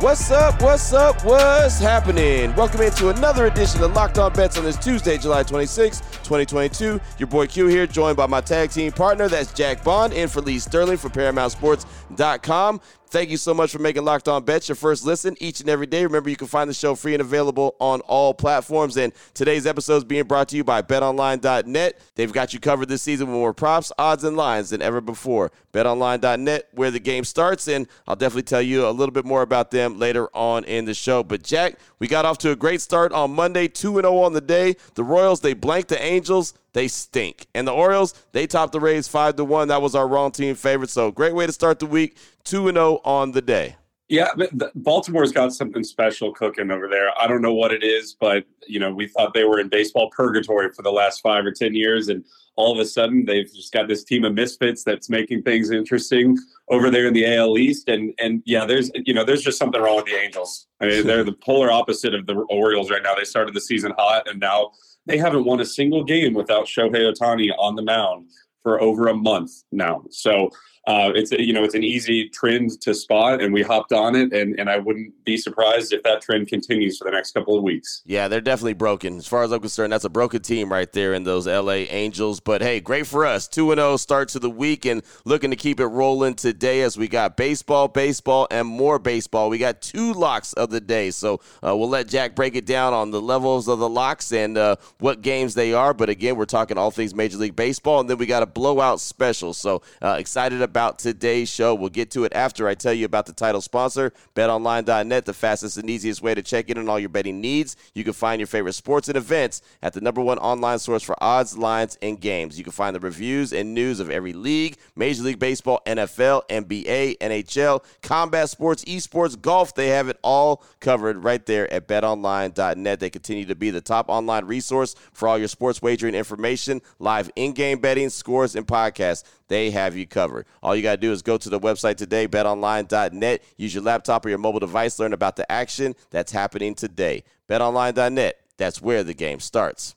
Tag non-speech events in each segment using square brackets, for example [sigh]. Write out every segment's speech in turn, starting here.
What's up? What's up? What's happening? Welcome into another edition of Locked On Bets on this Tuesday, July 26, 2022. Your boy Q here, joined by my tag team partner, that's Jack Bond, and for Lee Sterling for ParamountSports.com. Thank you so much for making Locked On Bets your first listen each and every day. Remember, you can find the show free and available on all platforms. And today's episode is being brought to you by BetOnline.net. They've got you covered this season with more props, odds, and lines than ever before. BetOnline.net, where the game starts, and I'll definitely tell you a little bit more about them later on in the show. But Jack, we got off to a great start on Monday, 2 0 on the day. The Royals, they blanked the Angels they stink. And the Orioles, they topped the Rays 5 to 1. That was our wrong team favorite. So great way to start the week. 2 0 on the day. Yeah, Baltimore's got something special cooking over there. I don't know what it is, but you know, we thought they were in baseball purgatory for the last 5 or 10 years and all of a sudden they've just got this team of misfits that's making things interesting over there in the AL East and and yeah, there's you know, there's just something wrong with the Angels. I mean, they're the polar opposite of the Orioles right now. They started the season hot and now they haven't won a single game without Shohei Ohtani on the mound for over a month now. So uh, it's you know it's an easy trend to spot, and we hopped on it, and and I wouldn't be surprised if that trend continues for the next couple of weeks. Yeah, they're definitely broken. As far as I'm concerned, that's a broken team right there in those LA Angels. But hey, great for us. Two and zero oh start to the week, and looking to keep it rolling today as we got baseball, baseball, and more baseball. We got two locks of the day, so uh, we'll let Jack break it down on the levels of the locks and uh, what games they are. But again, we're talking all things Major League Baseball, and then we got a blowout special. So uh, excited about about today's show. We'll get to it after I tell you about the title sponsor, betonline.net, the fastest and easiest way to check in on all your betting needs. You can find your favorite sports and events at the number one online source for odds, lines, and games. You can find the reviews and news of every league Major League Baseball, NFL, NBA, NHL, combat sports, esports, golf. They have it all covered right there at betonline.net. They continue to be the top online resource for all your sports wagering information, live in game betting, scores, and podcasts they have you covered. All you got to do is go to the website today, betonline.net. Use your laptop or your mobile device, learn about the action that's happening today. Betonline.net, that's where the game starts.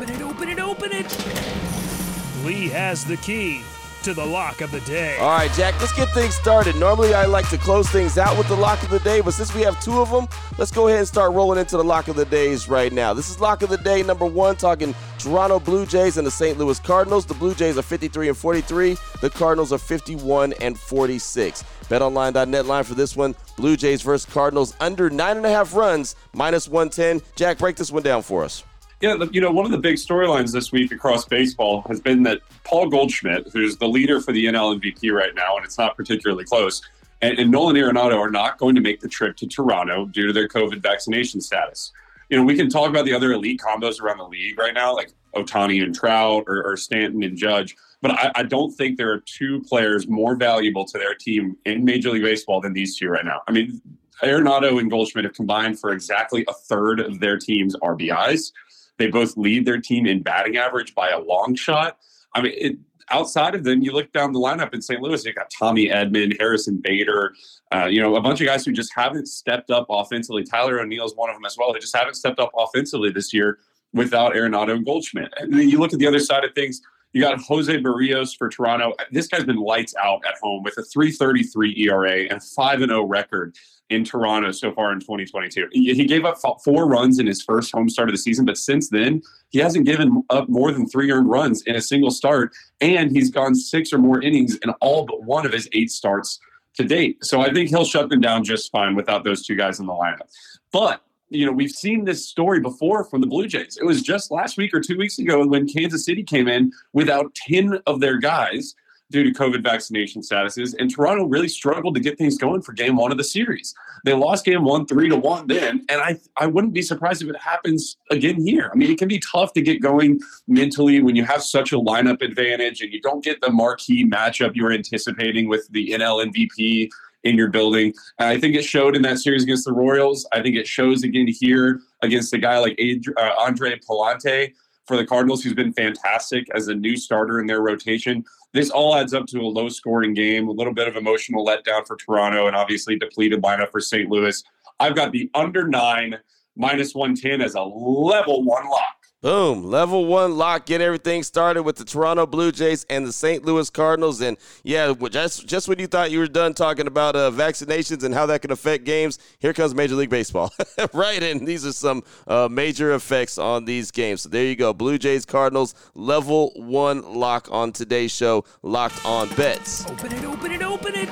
Open it, open it, open it. Lee has the key to the lock of the day. All right, Jack, let's get things started. Normally, I like to close things out with the lock of the day, but since we have two of them, let's go ahead and start rolling into the lock of the days right now. This is lock of the day number one, talking Toronto Blue Jays and the St. Louis Cardinals. The Blue Jays are 53 and 43. The Cardinals are 51 and 46. BetOnline.net line for this one: Blue Jays versus Cardinals under nine and a half runs, minus 110. Jack, break this one down for us. Yeah, you know, one of the big storylines this week across baseball has been that Paul Goldschmidt, who's the leader for the NL MVP right now, and it's not particularly close, and, and Nolan Arenado are not going to make the trip to Toronto due to their COVID vaccination status. You know, we can talk about the other elite combos around the league right now, like Ohtani and Trout or, or Stanton and Judge, but I, I don't think there are two players more valuable to their team in Major League Baseball than these two right now. I mean, Arenado and Goldschmidt have combined for exactly a third of their team's RBIs. They both lead their team in batting average by a long shot. I mean, it, outside of them, you look down the lineup in St. Louis, you got Tommy Edman, Harrison Bader, uh, you know, a bunch of guys who just haven't stepped up offensively. Tyler O'Neill is one of them as well. They just haven't stepped up offensively this year without Arenado and Goldschmidt. And then you look at the other side of things, You got Jose Berrios for Toronto. This guy's been lights out at home with a 333 ERA and 5 0 record in Toronto so far in 2022. He gave up four runs in his first home start of the season, but since then, he hasn't given up more than three earned runs in a single start, and he's gone six or more innings in all but one of his eight starts to date. So I think he'll shut them down just fine without those two guys in the lineup. But you know, we've seen this story before from the Blue Jays. It was just last week or two weeks ago when Kansas City came in without 10 of their guys due to COVID vaccination statuses. And Toronto really struggled to get things going for game one of the series. They lost game one, three to one then. And I, I wouldn't be surprised if it happens again here. I mean, it can be tough to get going mentally when you have such a lineup advantage and you don't get the marquee matchup you were anticipating with the NL MVP in your building. And I think it showed in that series against the Royals. I think it shows again here against a guy like uh, Andre Pallante for the Cardinals, who's been fantastic as a new starter in their rotation. This all adds up to a low scoring game, a little bit of emotional letdown for Toronto, and obviously depleted lineup for St. Louis. I've got the under nine minus 110 as a level one lock. Boom. Level one lock. Get everything started with the Toronto Blue Jays and the St. Louis Cardinals. And yeah, just just when you thought you were done talking about uh, vaccinations and how that can affect games, here comes Major League Baseball. [laughs] right. And these are some uh, major effects on these games. So there you go. Blue Jays Cardinals level one lock on today's show. Locked on bets. Open it, open it, open it.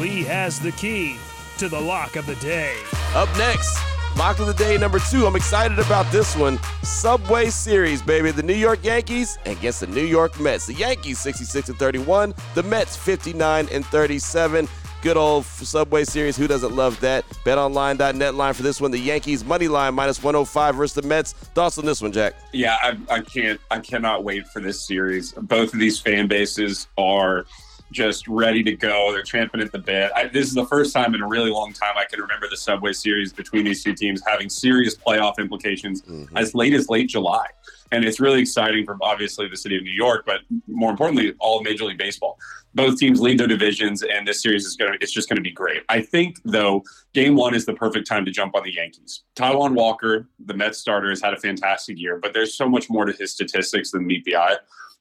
Lee has the key to the lock of the day. Up next. Lock of the day number two. I'm excited about this one. Subway Series, baby. The New York Yankees against the New York Mets. The Yankees 66 and 31. The Mets 59 and 37. Good old Subway Series. Who doesn't love that? BetOnline.net line for this one. The Yankees money line minus 105 versus the Mets. Thoughts on this one, Jack? Yeah, I, I can't. I cannot wait for this series. Both of these fan bases are just ready to go. They're champing at the bit. I, this is the first time in a really long time I can remember the Subway Series between these two teams having serious playoff implications mm-hmm. as late as late July. And it's really exciting for obviously the city of New York, but more importantly, all of Major League Baseball. Both teams lead their divisions, and this series is going to, it's just going to be great. I think, though, game one is the perfect time to jump on the Yankees. Taijuan Walker, the Mets starter, has had a fantastic year, but there's so much more to his statistics than meet the eye.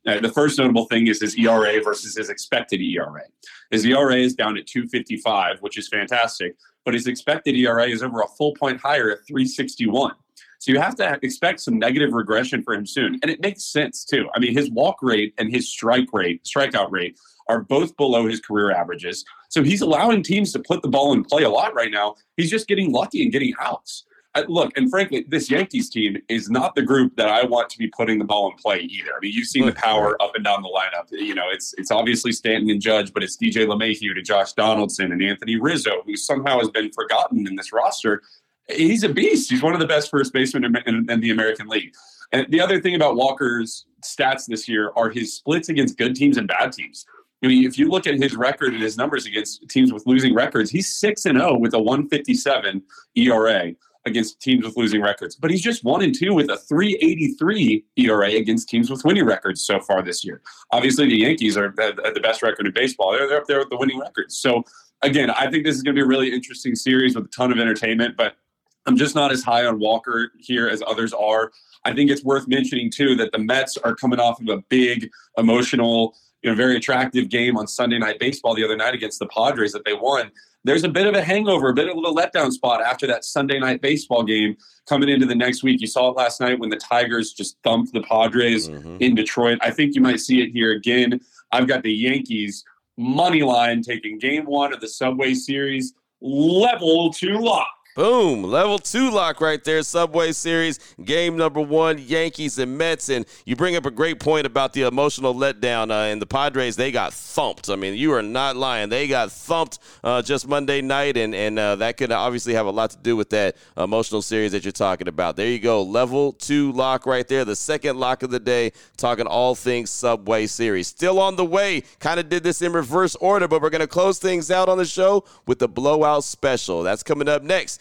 The first notable thing is his ERA versus his expected ERA. His ERA is down at 255, which is fantastic, but his expected ERA is over a full point higher at 361. So you have to expect some negative regression for him soon. And it makes sense too. I mean, his walk rate and his strike rate, strikeout rate are both below his career averages. So he's allowing teams to put the ball in play a lot right now. He's just getting lucky and getting outs. I, look, and frankly, this Yankees team is not the group that I want to be putting the ball in play either. I mean, you've seen the power up and down the lineup. You know, it's it's obviously Stanton and Judge, but it's DJ LeMahieu to Josh Donaldson and Anthony Rizzo, who somehow has been forgotten in this roster. He's a beast. He's one of the best first basemen in, in, in the American League. And the other thing about Walker's stats this year are his splits against good teams and bad teams. I mean, if you look at his record and his numbers against teams with losing records, he's 6 and 0 with a 157 ERA against teams with losing records. But he's just one and two with a 383 ERA against teams with winning records so far this year. Obviously, the Yankees are the, best record in baseball. They're, they're up there with the winning records. So, again, I think this is going to be a really interesting series with a ton of entertainment, but I'm just not as high on Walker here as others are. I think it's worth mentioning, too, that the Mets are coming off of a big emotional, you know, very attractive game on Sunday Night Baseball the other night against the Padres that they won there's a bit of a hangover, a bit of a letdown spot after that Sunday night baseball game coming into the next week. You saw it last night when the Tigers just thumped the Padres mm-hmm. in Detroit. I think you might see it here again. I've got the Yankees money line taking game one of the Subway Series level to lock. Boom. Level two lock right there. Subway Series, game number one, Yankees and Mets. And you bring up a great point about the emotional letdown. Uh, and the Padres, they got thumped. I mean, you are not lying. They got thumped uh, just Monday night. And, and uh, that could obviously have a lot to do with that emotional series that you're talking about. There you go. Level two lock right there. The second lock of the day, talking all things Subway Series. Still on the way. Kind of did this in reverse order, but we're going to close things out on the show with the blowout special. That's coming up next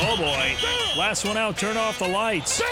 Oh boy. Last one out, turn off the lights.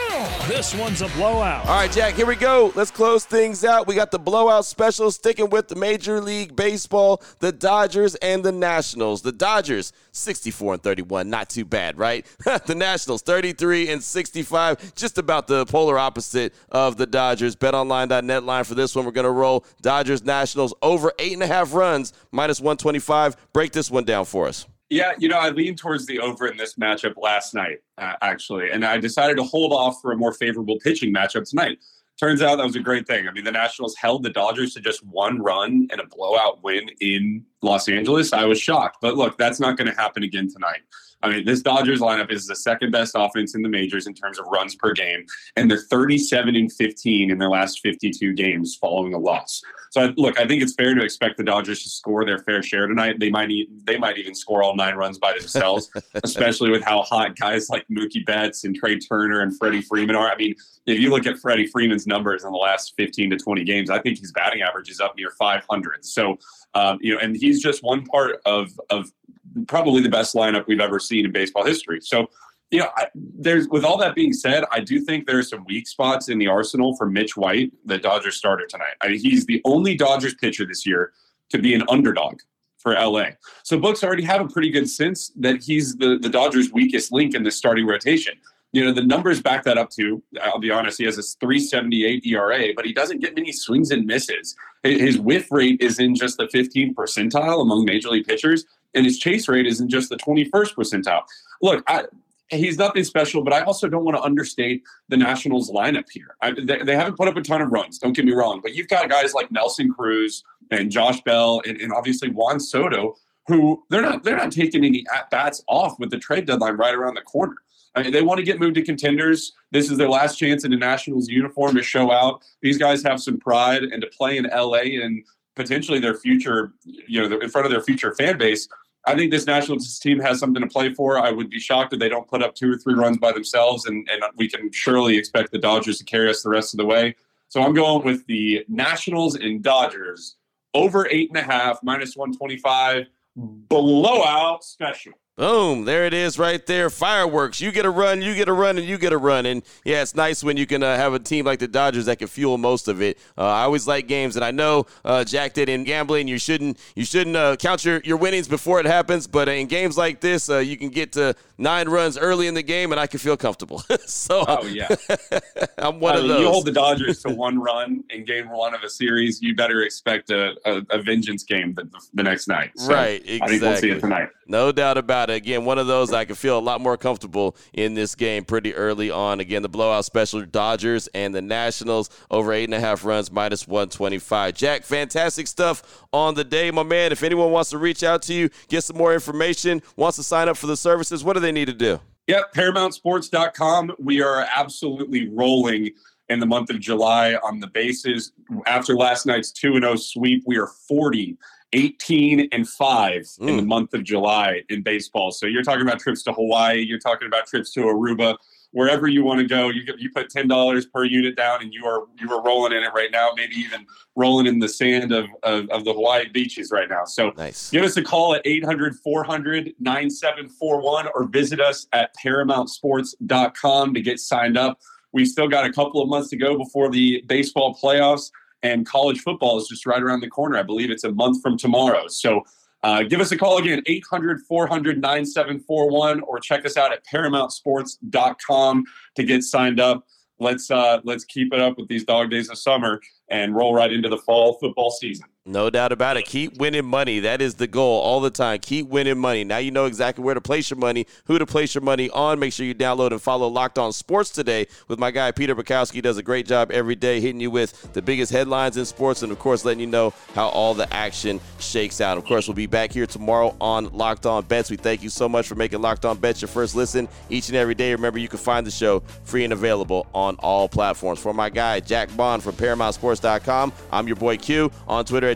This one's a blowout. All right, Jack, here we go. Let's close things out. We got the blowout special sticking with the Major League Baseball, the Dodgers, and the Nationals. The Dodgers, 64 and 31. Not too bad, right? [laughs] the Nationals, 33 and 65. Just about the polar opposite of the Dodgers. BetOnline.net line for this one. We're going to roll Dodgers Nationals over eight and a half runs, minus 125. Break this one down for us. Yeah, you know, I leaned towards the over in this matchup last night, uh, actually, and I decided to hold off for a more favorable pitching matchup tonight. Turns out that was a great thing. I mean, the Nationals held the Dodgers to just one run and a blowout win in Los Angeles. I was shocked, but look, that's not going to happen again tonight. I mean, this Dodgers lineup is the second best offense in the majors in terms of runs per game, and they're 37 and 15 in their last 52 games following a loss. So, look, I think it's fair to expect the Dodgers to score their fair share tonight. They might they might even score all nine runs by themselves, [laughs] especially with how hot guys like Mookie Betts and Trea Turner and Freddie Freeman are. I mean, if you look at Freddie Freeman's numbers in the last 15 to 20 games, I think his batting average is up near 500. So, um, you know, and he's just one part of of probably the best lineup we've ever seen in baseball history. So, you know, I, there's with all that being said, I do think there are some weak spots in the arsenal for Mitch White, the Dodgers starter tonight. I mean, he's the only Dodgers pitcher this year to be an underdog for LA. So books already have a pretty good sense that he's the, the Dodgers' weakest link in the starting rotation. You know, the numbers back that up too. I'll be honest, he has a 378 ERA, but he doesn't get many swings and misses. His whiff rate is in just the 15th percentile among major league pitchers, and his chase rate is in just the 21st percentile. Look, I, he's nothing special, but I also don't want to understate the Nationals lineup here. I, they, they, haven't put up a ton of runs, don't get me wrong, but you've got guys like Nelson Cruz and Josh Bell and, and obviously Juan Soto, who they're not they're not taking any at bats off with the trade deadline right around the corner. I mean, they want to get moved to contenders. This is their last chance in the Nationals uniform to show out. These guys have some pride and to play in LA and potentially their future, you know, in front of their future fan base. I think this national team has something to play for. I would be shocked if they don't put up two or three runs by themselves, and, and we can surely expect the Dodgers to carry us the rest of the way. So I'm going with the Nationals and Dodgers over eight and a half, minus 125, blowout special. Boom, there it is right there. Fireworks. You get a run, you get a run, and you get a run. And yeah, it's nice when you can uh, have a team like the Dodgers that can fuel most of it. Uh, I always like games, and I know uh, Jack did in gambling. You shouldn't you shouldn't uh, count your, your winnings before it happens, but in games like this, uh, you can get to nine runs early in the game, and I can feel comfortable. [laughs] so, oh yeah, [laughs] I'm one I mean, of those. You hold the Dodgers to one run in game one of a series, you better expect a, a, a vengeance game the, the, next night. So right, exactly. I think we'll see it tonight. No doubt about it. Again, one of those I can feel a lot more comfortable in this game pretty early on. Again, the blowout special Dodgers and the Nationals over eight and a half runs, minus 125. Jack, fantastic stuff on the day, my man. If anyone wants to reach out to you, get some more information, wants to sign up for the services, what do they need to do? Yep, ParamountSports.com. We are absolutely rolling in the month of July on the bases. After last night's 2 0 sweep, we are 40 18 and 5 mm. in the mm. month of July in baseball. So you're talking about trips to Hawaii, you're talking about trips to Aruba, wherever you want to go. You you put $10 per unit down and you are you are rolling in it right now, maybe even rolling in the sand of, of, of the Hawaii beaches right now. So nice. give us a call at 800-400-9741 or visit us at paramountsports.com to get signed up. We still got a couple of months to go before the baseball playoffs and college football is just right around the corner. I believe it's a month from tomorrow. So uh, give us a call again, 800 400 9741, or check us out at paramountsports.com to get signed up. Let's uh, let's keep it up with these dog days of summer and roll right into the fall football season. No doubt about it. Keep winning money. That is the goal all the time. Keep winning money. Now you know exactly where to place your money, who to place your money on. Make sure you download and follow Locked On Sports today with my guy Peter Bukowski. Does a great job every day hitting you with the biggest headlines in sports and, of course, letting you know how all the action shakes out. Of course, we'll be back here tomorrow on Locked On Bets. We thank you so much for making Locked On Bets your first listen each and every day. Remember, you can find the show free and available on all platforms. For my guy, Jack Bond from ParamountSports.com, I'm your boy Q on Twitter